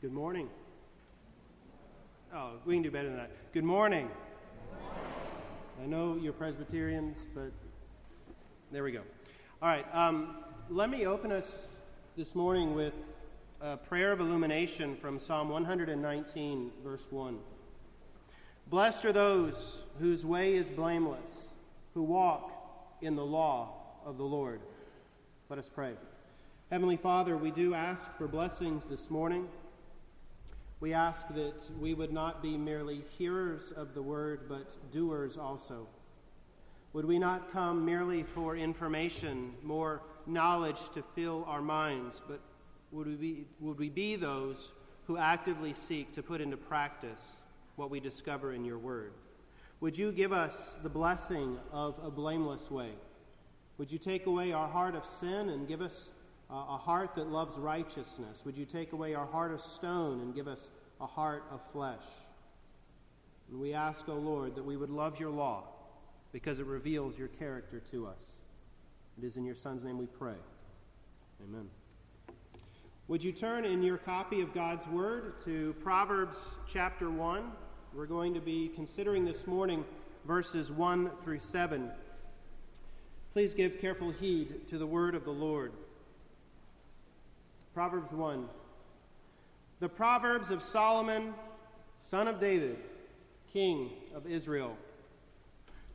Good morning. Oh, we can do better than that. Good morning. I know you're Presbyterians, but there we go. All right. Um, let me open us this morning with a prayer of illumination from Psalm 119, verse 1. Blessed are those whose way is blameless, who walk in the law of the Lord. Let us pray. Heavenly Father, we do ask for blessings this morning. We ask that we would not be merely hearers of the word, but doers also. Would we not come merely for information, more knowledge to fill our minds, but would we be, would we be those who actively seek to put into practice what we discover in your word? Would you give us the blessing of a blameless way? Would you take away our heart of sin and give us a heart that loves righteousness? Would you take away our heart of stone and give us a heart of flesh? And we ask, O oh Lord, that we would love your law because it reveals your character to us. It is in your Son's name we pray. Amen. Would you turn in your copy of God's Word to Proverbs chapter 1? We're going to be considering this morning verses 1 through 7. Please give careful heed to the word of the Lord. Proverbs 1. The Proverbs of Solomon, son of David, king of Israel.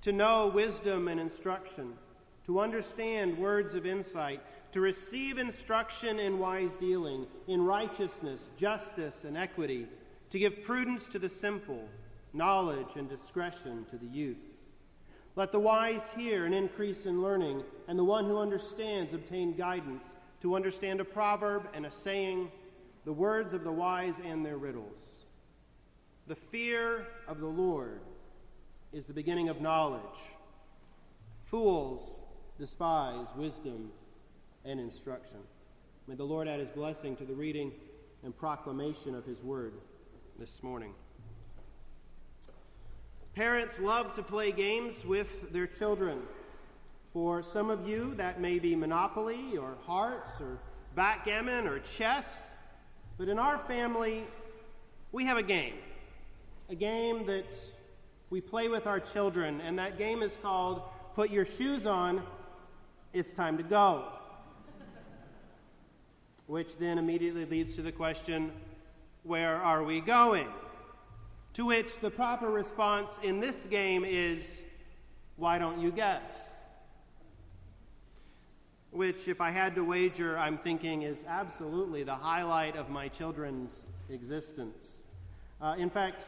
To know wisdom and instruction, to understand words of insight, to receive instruction in wise dealing, in righteousness, justice, and equity to give prudence to the simple, knowledge and discretion to the youth. Let the wise hear and increase in learning, and the one who understands obtain guidance to understand a proverb and a saying, the words of the wise and their riddles. The fear of the Lord is the beginning of knowledge. Fools despise wisdom and instruction. May the Lord add his blessing to the reading and proclamation of his word this morning. Parents love to play games with their children. For some of you, that may be Monopoly or Hearts or Backgammon or chess. But in our family, we have a game. A game that we play with our children, and that game is called Put Your Shoes On, It's Time to Go. Which then immediately leads to the question where are we going? To which the proper response in this game is, Why don't you guess? Which, if I had to wager, I'm thinking is absolutely the highlight of my children's existence. Uh, in fact,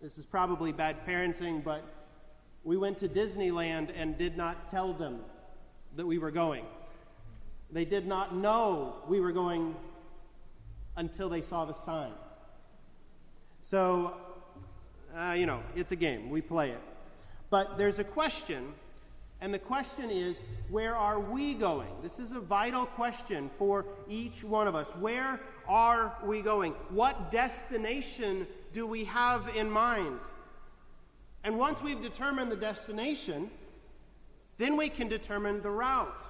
this is probably bad parenting, but we went to Disneyland and did not tell them that we were going. They did not know we were going until they saw the sign. So, uh, you know, it's a game. We play it. But there's a question, and the question is where are we going? This is a vital question for each one of us. Where are we going? What destination do we have in mind? And once we've determined the destination, then we can determine the route.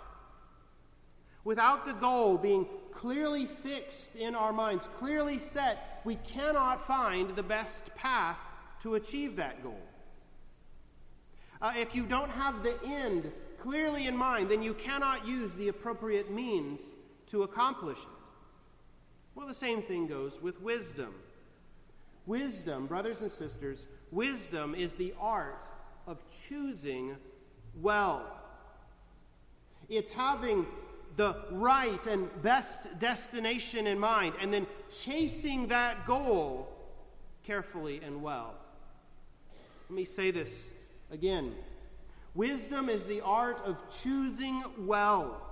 Without the goal being clearly fixed in our minds, clearly set, we cannot find the best path to achieve that goal. Uh, if you don't have the end clearly in mind, then you cannot use the appropriate means to accomplish it. Well, the same thing goes with wisdom. Wisdom, brothers and sisters, wisdom is the art of choosing well. It's having the right and best destination in mind, and then chasing that goal carefully and well. Let me say this again. Wisdom is the art of choosing well.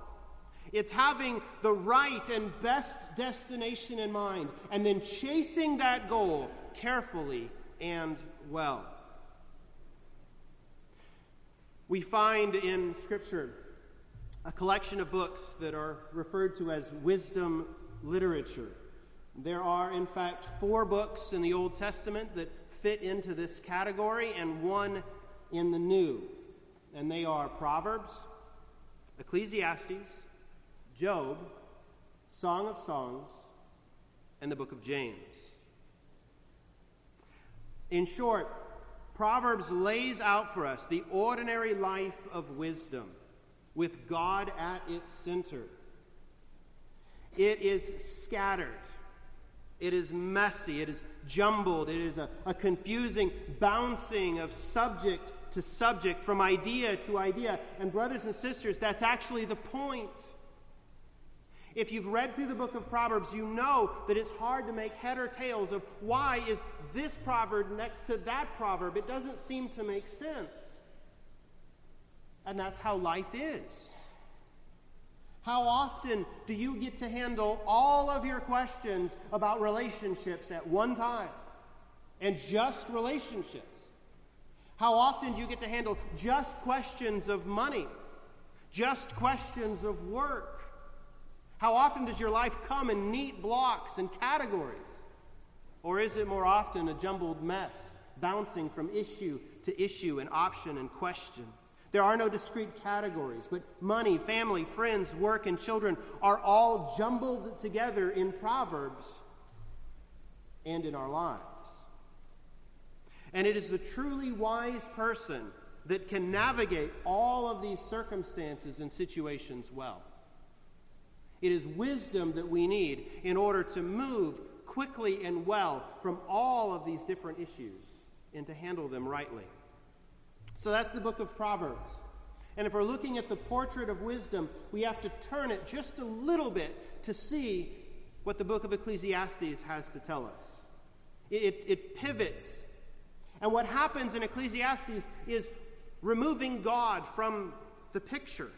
It's having the right and best destination in mind, and then chasing that goal carefully and well. We find in Scripture a collection of books that are referred to as wisdom literature. There are, in fact, four books in the Old Testament that fit into this category and one in the New. And they are Proverbs, Ecclesiastes, Job, Song of Songs, and the book of James. In short, Proverbs lays out for us the ordinary life of wisdom with God at its center. It is scattered. It is messy. It is jumbled. It is a, a confusing bouncing of subject to subject, from idea to idea. And, brothers and sisters, that's actually the point. If you've read through the book of Proverbs, you know that it's hard to make head or tails of why is this proverb next to that proverb. It doesn't seem to make sense. And that's how life is. How often do you get to handle all of your questions about relationships at one time? And just relationships? How often do you get to handle just questions of money? Just questions of work? How often does your life come in neat blocks and categories? Or is it more often a jumbled mess, bouncing from issue to issue and option and question? There are no discrete categories, but money, family, friends, work, and children are all jumbled together in Proverbs and in our lives. And it is the truly wise person that can navigate all of these circumstances and situations well. It is wisdom that we need in order to move quickly and well from all of these different issues and to handle them rightly. So that's the book of Proverbs. And if we're looking at the portrait of wisdom, we have to turn it just a little bit to see what the book of Ecclesiastes has to tell us. It, it pivots. And what happens in Ecclesiastes is removing God from the picture.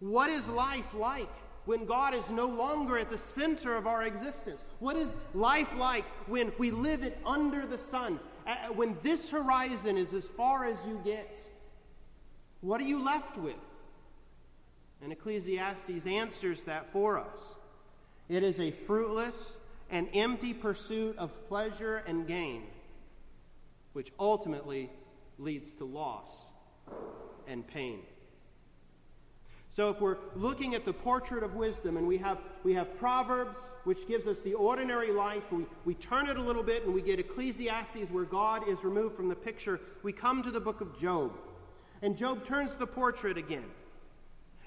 What is life like? when God is no longer at the center of our existence? What is life like when we live it under the sun? Uh, when this horizon is as far as you get, what are you left with? And Ecclesiastes answers that for us. It is a fruitless and empty pursuit of pleasure and gain, which ultimately leads to loss and pain. So if we're looking at the portrait of wisdom and we have, we have Proverbs, which gives us the ordinary life, we, we turn it a little bit and we get Ecclesiastes where God is removed from the picture, we come to the book of Job. And Job turns the portrait again.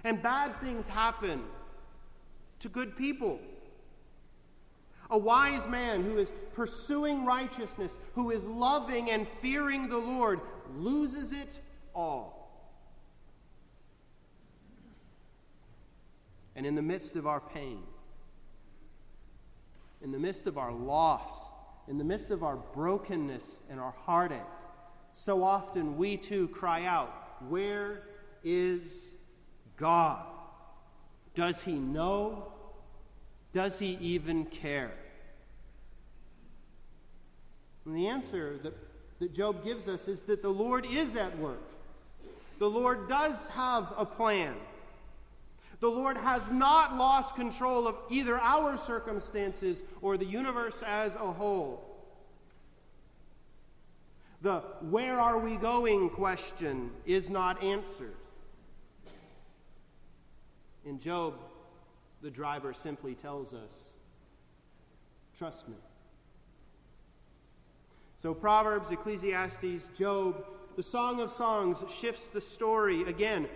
And bad things happen to good people. A wise man who is pursuing righteousness, who is loving and fearing the Lord, loses it all. And in the midst of our pain, in the midst of our loss, in the midst of our brokenness and our heartache, so often we too cry out, Where is God? Does he know? Does he even care? And the answer that, that Job gives us is that the Lord is at work. The Lord does have a plan. The Lord has not lost control of either our circumstances or the universe as a whole. The where are we going question is not answered. In Job, the driver simply tells us, Trust me. So, Proverbs, Ecclesiastes, Job, the Song of Songs shifts the story again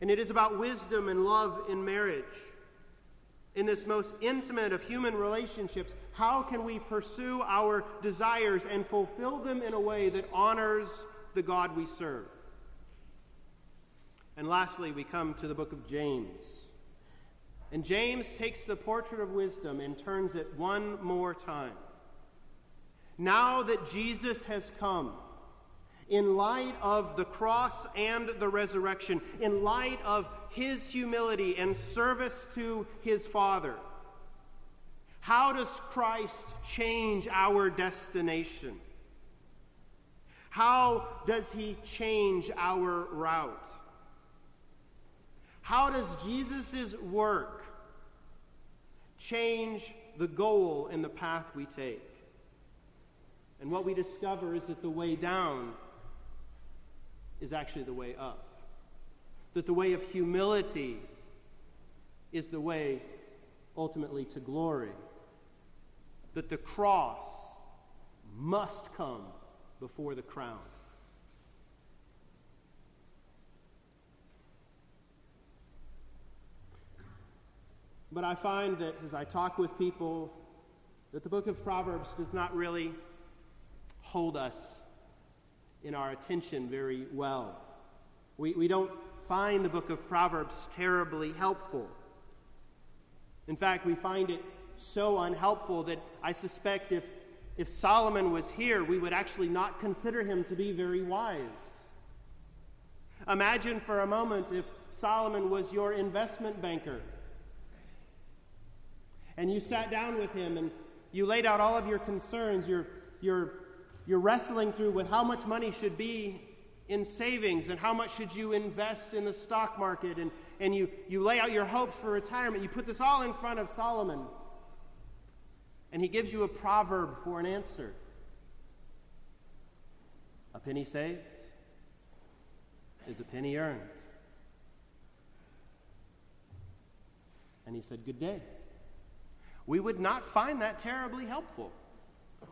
and it is about wisdom and love in marriage. In this most intimate of human relationships, how can we pursue our desires and fulfill them in a way that honors the God we serve? And lastly, we come to the book of James. And James takes the portrait of wisdom and turns it one more time. Now that Jesus has come, in light of the cross and the resurrection, in light of his humility and service to his Father. How does Christ change our destination? How does he change our route? How does Jesus' work change the goal and the path we take? And what we discover is that the way down is actually the way up. That the way of humility is the way ultimately to glory. that the cross must come before the crown. But I find that as I talk with people, that the book of Proverbs does not really hold us in our attention very well. We, we don't find the book of Proverbs terribly helpful. In fact, we find it so unhelpful that I suspect if, if Solomon was here, we would actually not consider him to be very wise. Imagine for a moment if Solomon was your investment banker and you sat down with him and you laid out all of your concerns. You're, you're, you're wrestling through with how much money should be in savings and how much should you invest in the stock market. And, and you, you lay out your hopes for retirement. You put this all in front of Solomon. And he gives you a proverb for an answer A penny saved is a penny earned. And he said, Good day we would not find that terribly helpful.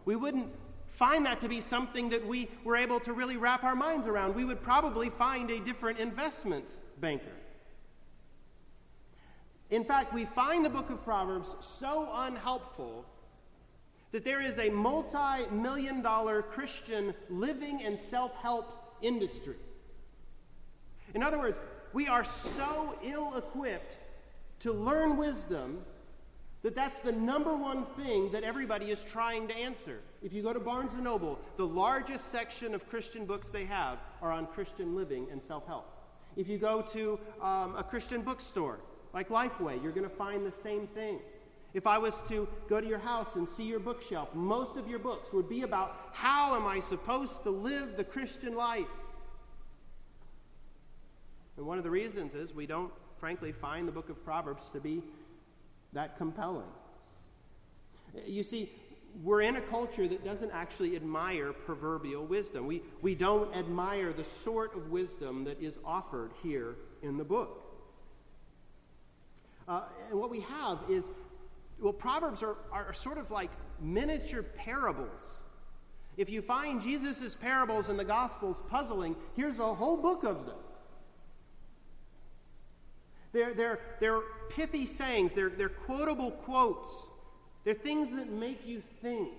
We wouldn't find that to be something that we were able to really wrap our minds around. We would probably find a different investment banker. In fact, we find the book of Proverbs so unhelpful that there is a multi million dollar Christian living and self help industry. In other words, we are so ill equipped to learn wisdom that that's the number one thing that everybody is trying to answer. If you go to Barnes & Noble, the largest section of Christian books they have are on Christian living and self-help. If you go to um, a Christian bookstore like Lifeway, you're going to find the same thing. If I was to go to your house and see your bookshelf, most of your books would be about how am I supposed to live the Christian life? And one of the reasons is we don't, frankly, find the book of Proverbs to be that compelling. You see, we're in a culture that doesn't actually admire proverbial wisdom. We, we don't admire the sort of wisdom that is offered here in the book. Uh, and what we have is, well, Proverbs are, are sort of like miniature parables. If you find Jesus' parables in the Gospels puzzling, here's a whole book of them. They're, they're, they're pithy sayings, they're, they're quotable quotes, they're things that make you think.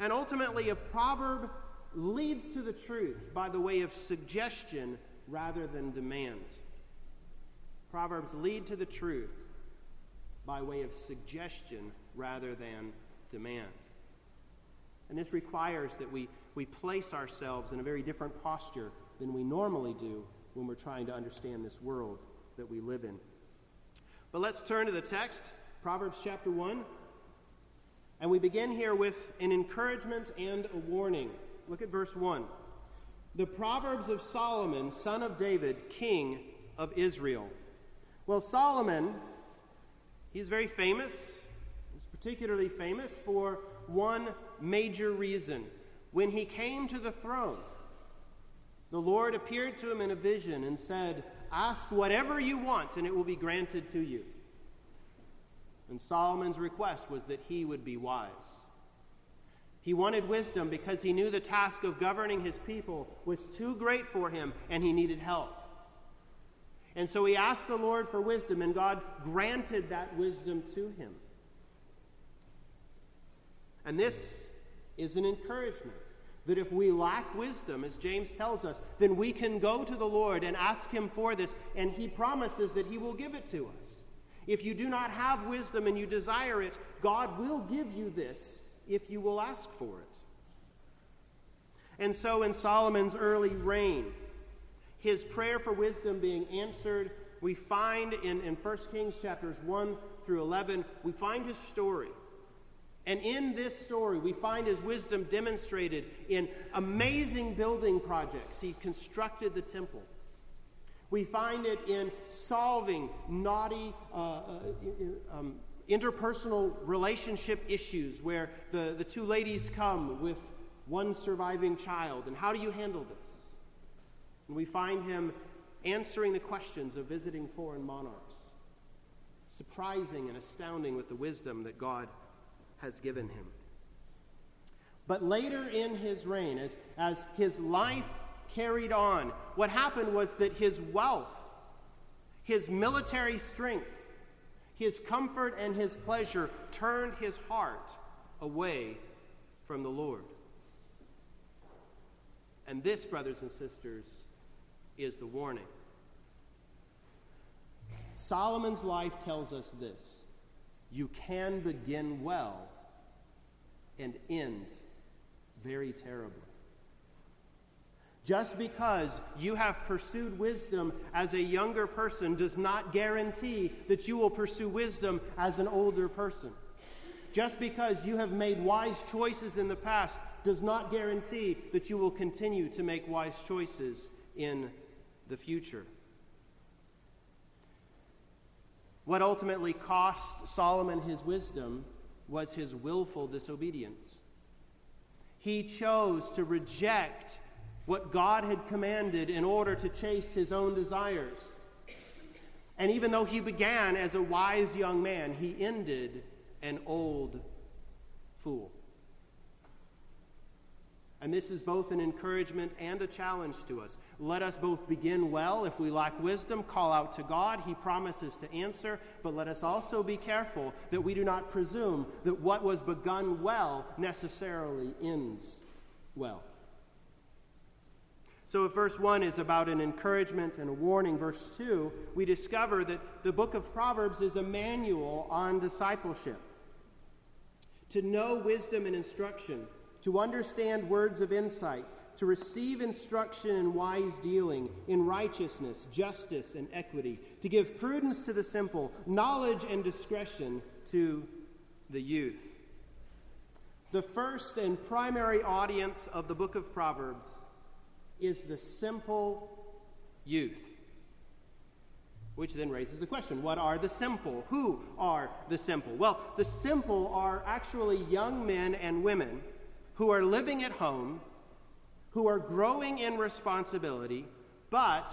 And ultimately, a proverb leads to the truth by the way of suggestion rather than demand. Proverbs lead to the truth by way of suggestion rather than demand. And this requires that we, we place ourselves in a very different posture than we normally do when we're trying to understand this world that we live in. But let's turn to the text, Proverbs chapter 1. And we begin here with an encouragement and a warning. Look at verse 1. The Proverbs of Solomon, son of David, king of Israel. Well, Solomon, he's very famous. He's particularly famous for one major reason. When he came to the throne, the Lord appeared to him in a vision and said, Ask whatever you want, and it will be granted to you. And Solomon's request was that he would be wise. He wanted wisdom because he knew the task of governing his people was too great for him and he needed help. And so he asked the Lord for wisdom, and God granted that wisdom to him. And this is an encouragement that if we lack wisdom, as James tells us, then we can go to the Lord and ask Him for this, and He promises that He will give it to us. If you do not have wisdom and you desire it, God will give you this if you will ask for it. And so in Solomon's early reign, his prayer for wisdom being answered, we find in, in 1 Kings chapters 1 through 11, we find his story and in this story, we find his wisdom demonstrated in amazing building projects. He constructed the temple. We find it in solving naughty uh, uh, um, interpersonal relationship issues where the, the two ladies come with one surviving child. And how do you handle this? And we find him answering the questions of visiting foreign monarchs, surprising and astounding with the wisdom that God has given him. But later in his reign, as, as his life carried on, what happened was that his wealth, his military strength, his comfort, and his pleasure turned his heart away from the Lord. And this, brothers and sisters, is the warning. Solomon's life tells us this you can begin well and end very terribly. Just because you have pursued wisdom as a younger person does not guarantee that you will pursue wisdom as an older person. Just because you have made wise choices in the past does not guarantee that you will continue to make wise choices in the future. What ultimately cost Solomon his wisdom was his willful disobedience. He chose to reject what God had commanded in order to chase his own desires. And even though he began as a wise young man, he ended an old fool. And this is both an encouragement and a challenge to us. Let us both begin well. If we lack wisdom, call out to God. He promises to answer. But let us also be careful that we do not presume that what was begun well necessarily ends well. So, if verse 1 is about an encouragement and a warning, verse 2, we discover that the book of Proverbs is a manual on discipleship. To know wisdom and instruction to understand words of insight, to receive instruction in wise dealing, in righteousness, justice, and equity, to give prudence to the simple, knowledge and discretion to the youth. The first and primary audience of the book of Proverbs is the simple youth. Which then raises the question what are the simple? Who are the simple? Well, the simple are actually young men and women who are living at home, who are growing in responsibility, but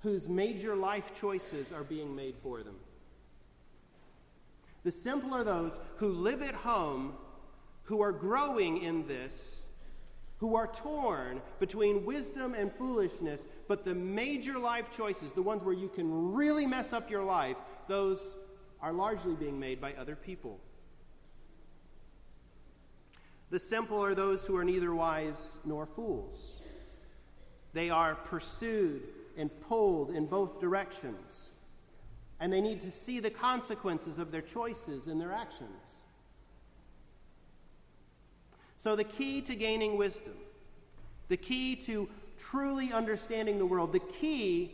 whose major life choices are being made for them. The simple are those who live at home, who are growing in this, who are torn between wisdom and foolishness, but the major life choices, the ones where you can really mess up your life, those are largely being made by other people. The simple are those who are neither wise nor fools. They are pursued and pulled in both directions, and they need to see the consequences of their choices and their actions. So, the key to gaining wisdom, the key to truly understanding the world, the key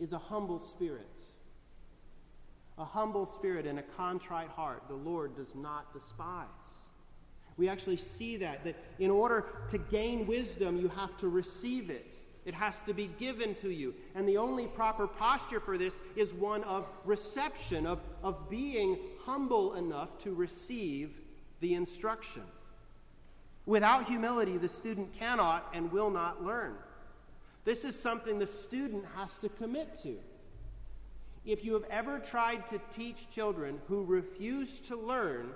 is a humble spirit. A humble spirit and a contrite heart the Lord does not despise. We actually see that, that in order to gain wisdom, you have to receive it. It has to be given to you. And the only proper posture for this is one of reception, of, of being humble enough to receive the instruction. Without humility, the student cannot and will not learn. This is something the student has to commit to. If you have ever tried to teach children who refuse to learn,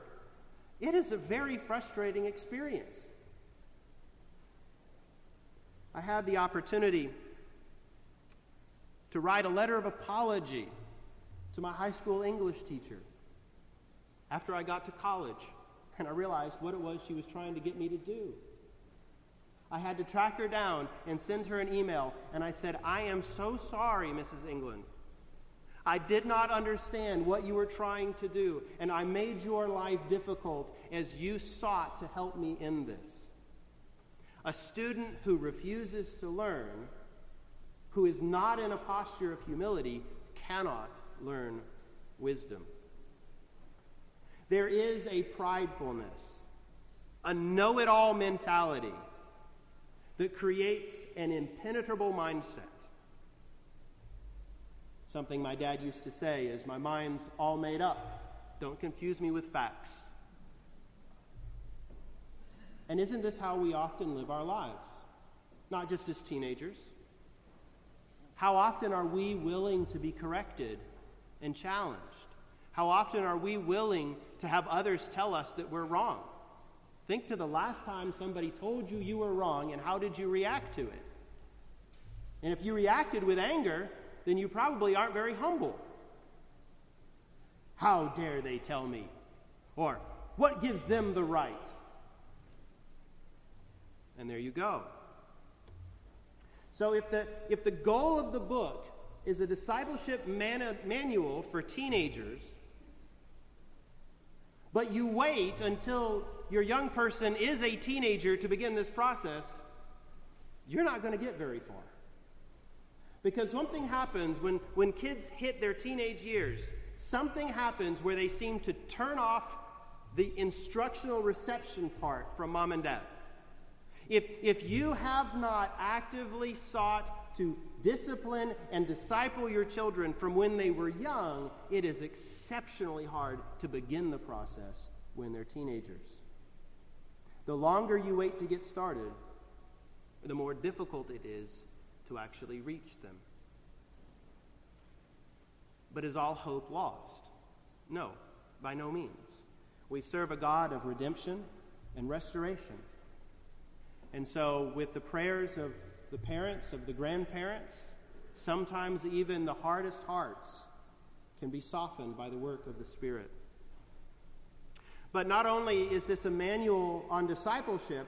it is a very frustrating experience. I had the opportunity to write a letter of apology to my high school English teacher after I got to college, and I realized what it was she was trying to get me to do. I had to track her down and send her an email, and I said, I am so sorry, Mrs. England. I did not understand what you were trying to do, and I made your life difficult as you sought to help me in this. A student who refuses to learn, who is not in a posture of humility, cannot learn wisdom. There is a pridefulness, a know it all mentality that creates an impenetrable mindset Something my dad used to say is, My mind's all made up. Don't confuse me with facts. And isn't this how we often live our lives? Not just as teenagers. How often are we willing to be corrected and challenged? How often are we willing to have others tell us that we're wrong? Think to the last time somebody told you you were wrong and how did you react to it? And if you reacted with anger, then you probably aren't very humble. How dare they tell me? Or, what gives them the right? And there you go. So, if the, if the goal of the book is a discipleship man- manual for teenagers, but you wait until your young person is a teenager to begin this process, you're not going to get very far. Because something happens when, when kids hit their teenage years, something happens where they seem to turn off the instructional reception part from mom and dad. If, if you have not actively sought to discipline and disciple your children from when they were young, it is exceptionally hard to begin the process when they're teenagers. The longer you wait to get started, the more difficult it is to actually reach them. But is all hope lost? No, by no means. We serve a God of redemption and restoration. And so, with the prayers of the parents, of the grandparents, sometimes even the hardest hearts can be softened by the work of the Spirit. But not only is this a manual on discipleship,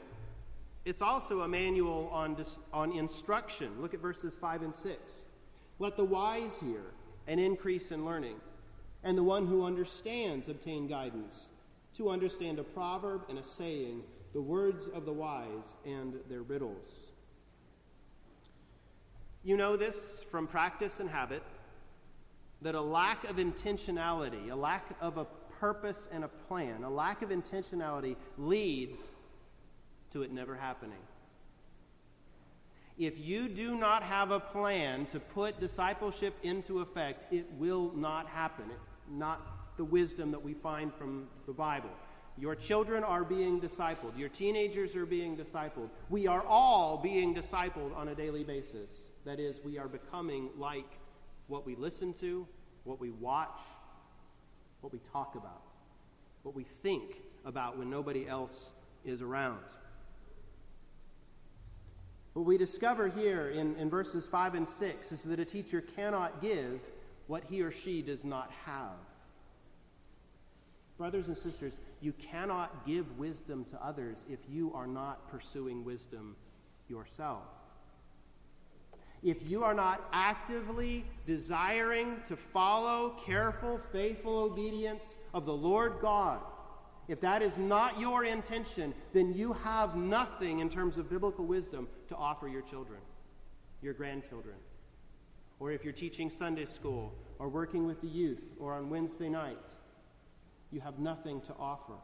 it's also a manual on, dis- on instruction. Look at verses 5 and 6. Let the wise hear and increase in learning, and the one who understands obtain guidance. To understand a proverb and a saying, the words of the wise and their riddles. You know this from practice and habit that a lack of intentionality, a lack of a purpose and a plan, a lack of intentionality leads to it never happening. If you do not have a plan to put discipleship into effect, it will not happen. It, not the wisdom that we find from the Bible. Your children are being discipled. Your teenagers are being discipled. We are all being discipled on a daily basis. That is, we are becoming like what we listen to, what we watch, what we talk about, what we think about when nobody else is around. What we discover here in, in verses 5 and 6 is that a teacher cannot give what he or she does not have. Brothers and sisters, you cannot give wisdom to others if you are not pursuing wisdom yourself. If you are not actively desiring to follow careful, faithful obedience of the Lord God, if that is not your intention, then you have nothing in terms of biblical wisdom to offer your children, your grandchildren. Or if you're teaching Sunday school, or working with the youth, or on Wednesday nights, you have nothing to offer.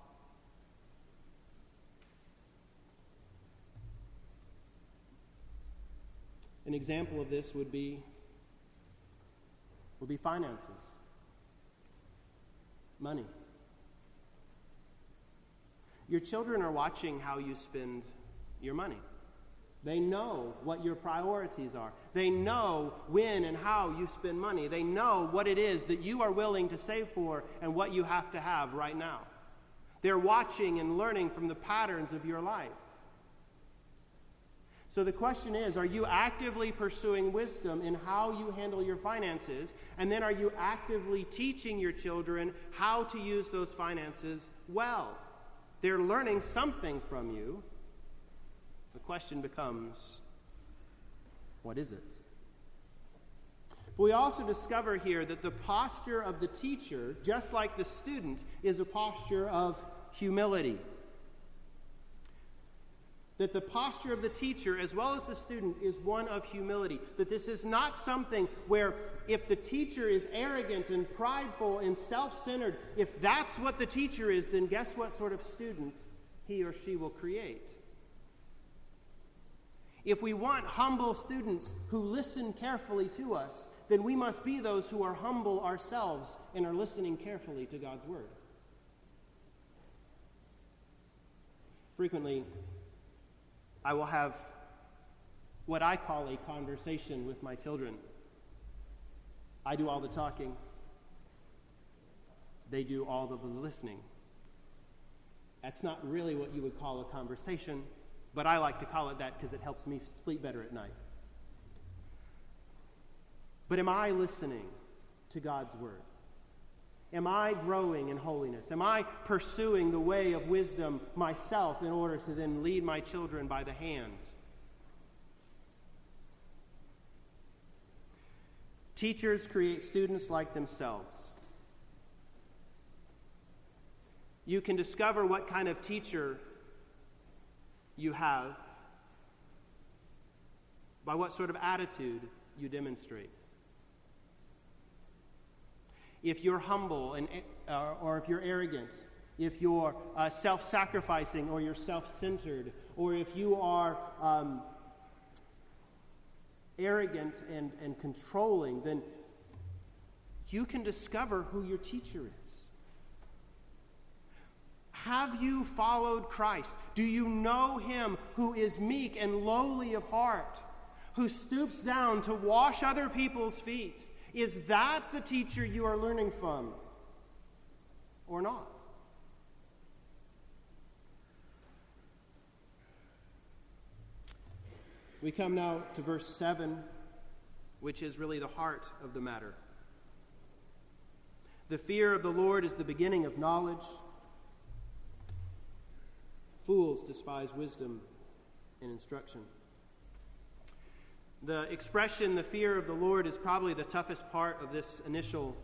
An example of this would be would be finances. Money. Your children are watching how you spend your money. They know what your priorities are. They know when and how you spend money. They know what it is that you are willing to save for and what you have to have right now. They're watching and learning from the patterns of your life. So the question is are you actively pursuing wisdom in how you handle your finances? And then are you actively teaching your children how to use those finances well? They're learning something from you. The question becomes what is it? But we also discover here that the posture of the teacher, just like the student, is a posture of humility. That the posture of the teacher, as well as the student, is one of humility. That this is not something where, if the teacher is arrogant and prideful and self centered, if that's what the teacher is, then guess what sort of students he or she will create? If we want humble students who listen carefully to us, then we must be those who are humble ourselves and are listening carefully to God's word. Frequently, I will have what I call a conversation with my children. I do all the talking. they do all the listening. That's not really what you would call a conversation, but I like to call it that because it helps me sleep better at night. But am I listening to God's word? Am I growing in holiness? Am I pursuing the way of wisdom myself in order to then lead my children by the hand? Teachers create students like themselves. You can discover what kind of teacher you have by what sort of attitude you demonstrate. If you're humble and, uh, or if you're arrogant, if you're uh, self sacrificing or you're self centered, or if you are um, arrogant and, and controlling, then you can discover who your teacher is. Have you followed Christ? Do you know him who is meek and lowly of heart, who stoops down to wash other people's feet? Is that the teacher you are learning from or not? We come now to verse 7, which is really the heart of the matter. The fear of the Lord is the beginning of knowledge. Fools despise wisdom and instruction. The expression, the fear of the Lord, is probably the toughest part of this initial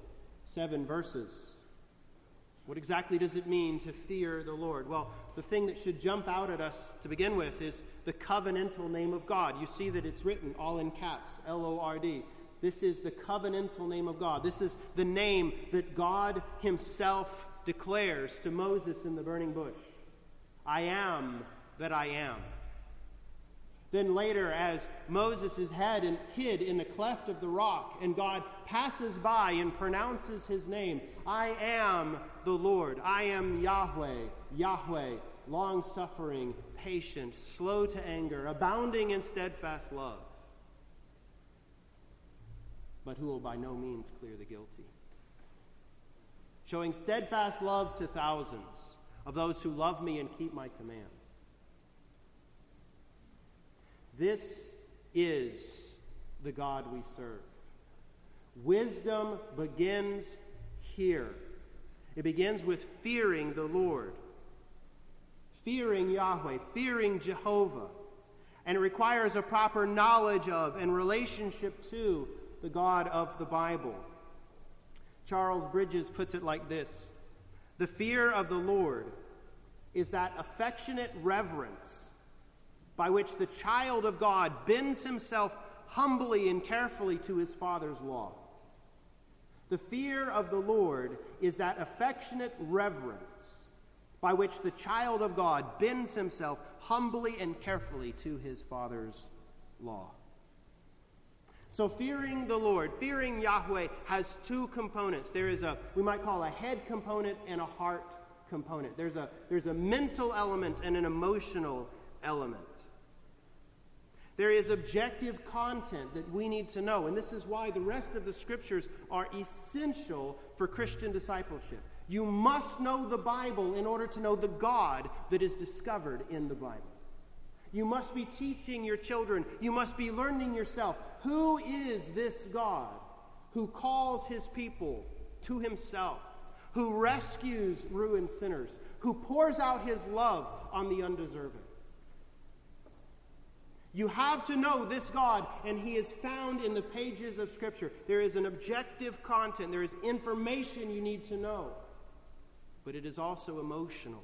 seven verses. What exactly does it mean to fear the Lord? Well, the thing that should jump out at us to begin with is the covenantal name of God. You see that it's written all in caps L O R D. This is the covenantal name of God. This is the name that God Himself declares to Moses in the burning bush I am that I am. Then later, as Moses is head and hid in the cleft of the rock, and God passes by and pronounces his name, I am the Lord. I am Yahweh, Yahweh, long suffering, patient, slow to anger, abounding in steadfast love, but who will by no means clear the guilty. Showing steadfast love to thousands of those who love me and keep my commands. This is the God we serve. Wisdom begins here. It begins with fearing the Lord, fearing Yahweh, fearing Jehovah. And it requires a proper knowledge of and relationship to the God of the Bible. Charles Bridges puts it like this The fear of the Lord is that affectionate reverence by which the child of God bends himself humbly and carefully to his Father's law. The fear of the Lord is that affectionate reverence by which the child of God bends himself humbly and carefully to his Father's law. So, fearing the Lord, fearing Yahweh, has two components. There is a, we might call a head component and a heart component. There's a, there's a mental element and an emotional element. There is objective content that we need to know, and this is why the rest of the scriptures are essential for Christian discipleship. You must know the Bible in order to know the God that is discovered in the Bible. You must be teaching your children, you must be learning yourself who is this God who calls his people to himself, who rescues ruined sinners, who pours out his love on the undeserving. You have to know this God, and He is found in the pages of Scripture. There is an objective content, there is information you need to know, but it is also emotional.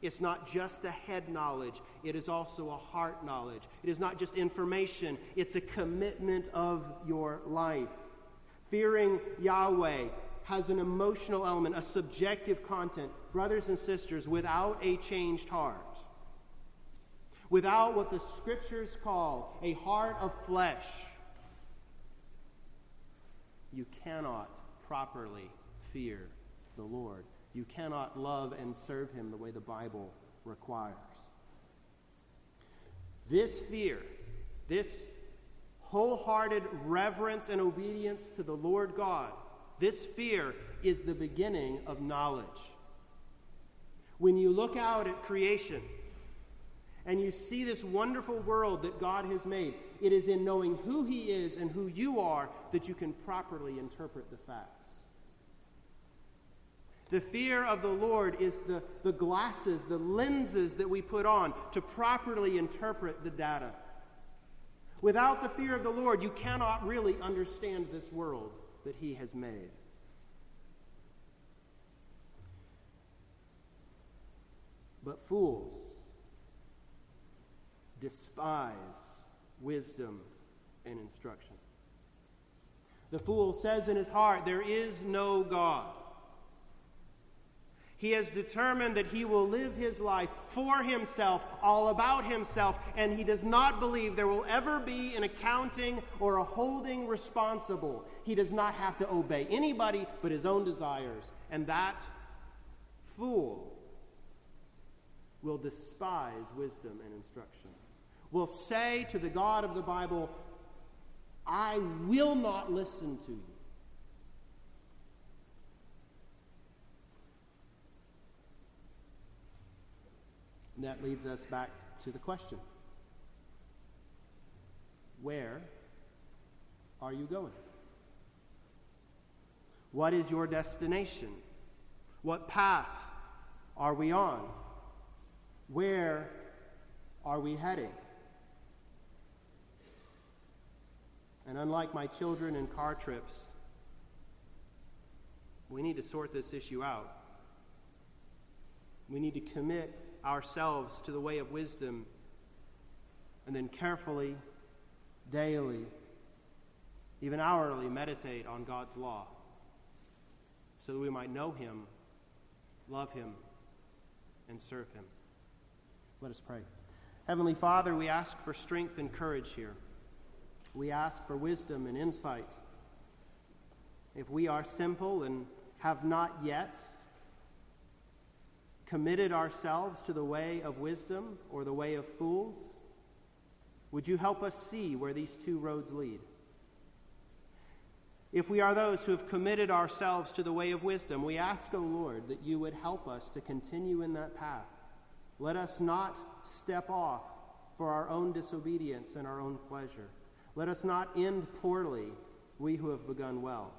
It's not just a head knowledge, it is also a heart knowledge. It is not just information, it's a commitment of your life. Fearing Yahweh has an emotional element, a subjective content. Brothers and sisters, without a changed heart, without what the scriptures call a heart of flesh, you cannot properly fear the Lord. You cannot love and serve him the way the Bible requires. This fear, this wholehearted reverence and obedience to the Lord God, This fear is the beginning of knowledge. When you look out at creation and you see this wonderful world that God has made, it is in knowing who He is and who you are that you can properly interpret the facts. The fear of the Lord is the, the glasses, the lenses that we put on to properly interpret the data. Without the fear of the Lord, you cannot really understand this world that He has made. But fools despise wisdom and instruction. The fool says in his heart, There is no God. He has determined that he will live his life for himself, all about himself, and he does not believe there will ever be an accounting or a holding responsible. He does not have to obey anybody but his own desires. And that fool will despise wisdom and instruction, will say to the God of the Bible, I will not listen to you. And that leads us back to the question Where are you going? What is your destination? What path are we on? Where are we heading? And unlike my children and car trips, we need to sort this issue out. We need to commit ourselves to the way of wisdom and then carefully, daily, even hourly meditate on God's law so that we might know Him, love Him, and serve Him. Let us pray. Heavenly Father, we ask for strength and courage here. We ask for wisdom and insight. If we are simple and have not yet committed ourselves to the way of wisdom or the way of fools? Would you help us see where these two roads lead? If we are those who have committed ourselves to the way of wisdom, we ask, O oh Lord, that you would help us to continue in that path. Let us not step off for our own disobedience and our own pleasure. Let us not end poorly, we who have begun well.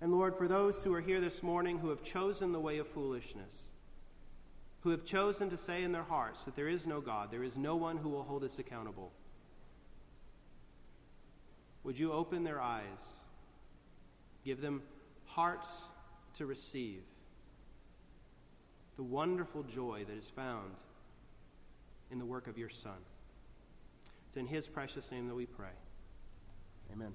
And Lord, for those who are here this morning who have chosen the way of foolishness, who have chosen to say in their hearts that there is no God, there is no one who will hold us accountable, would you open their eyes, give them hearts to receive the wonderful joy that is found in the work of your Son? It's in His precious name that we pray. Amen.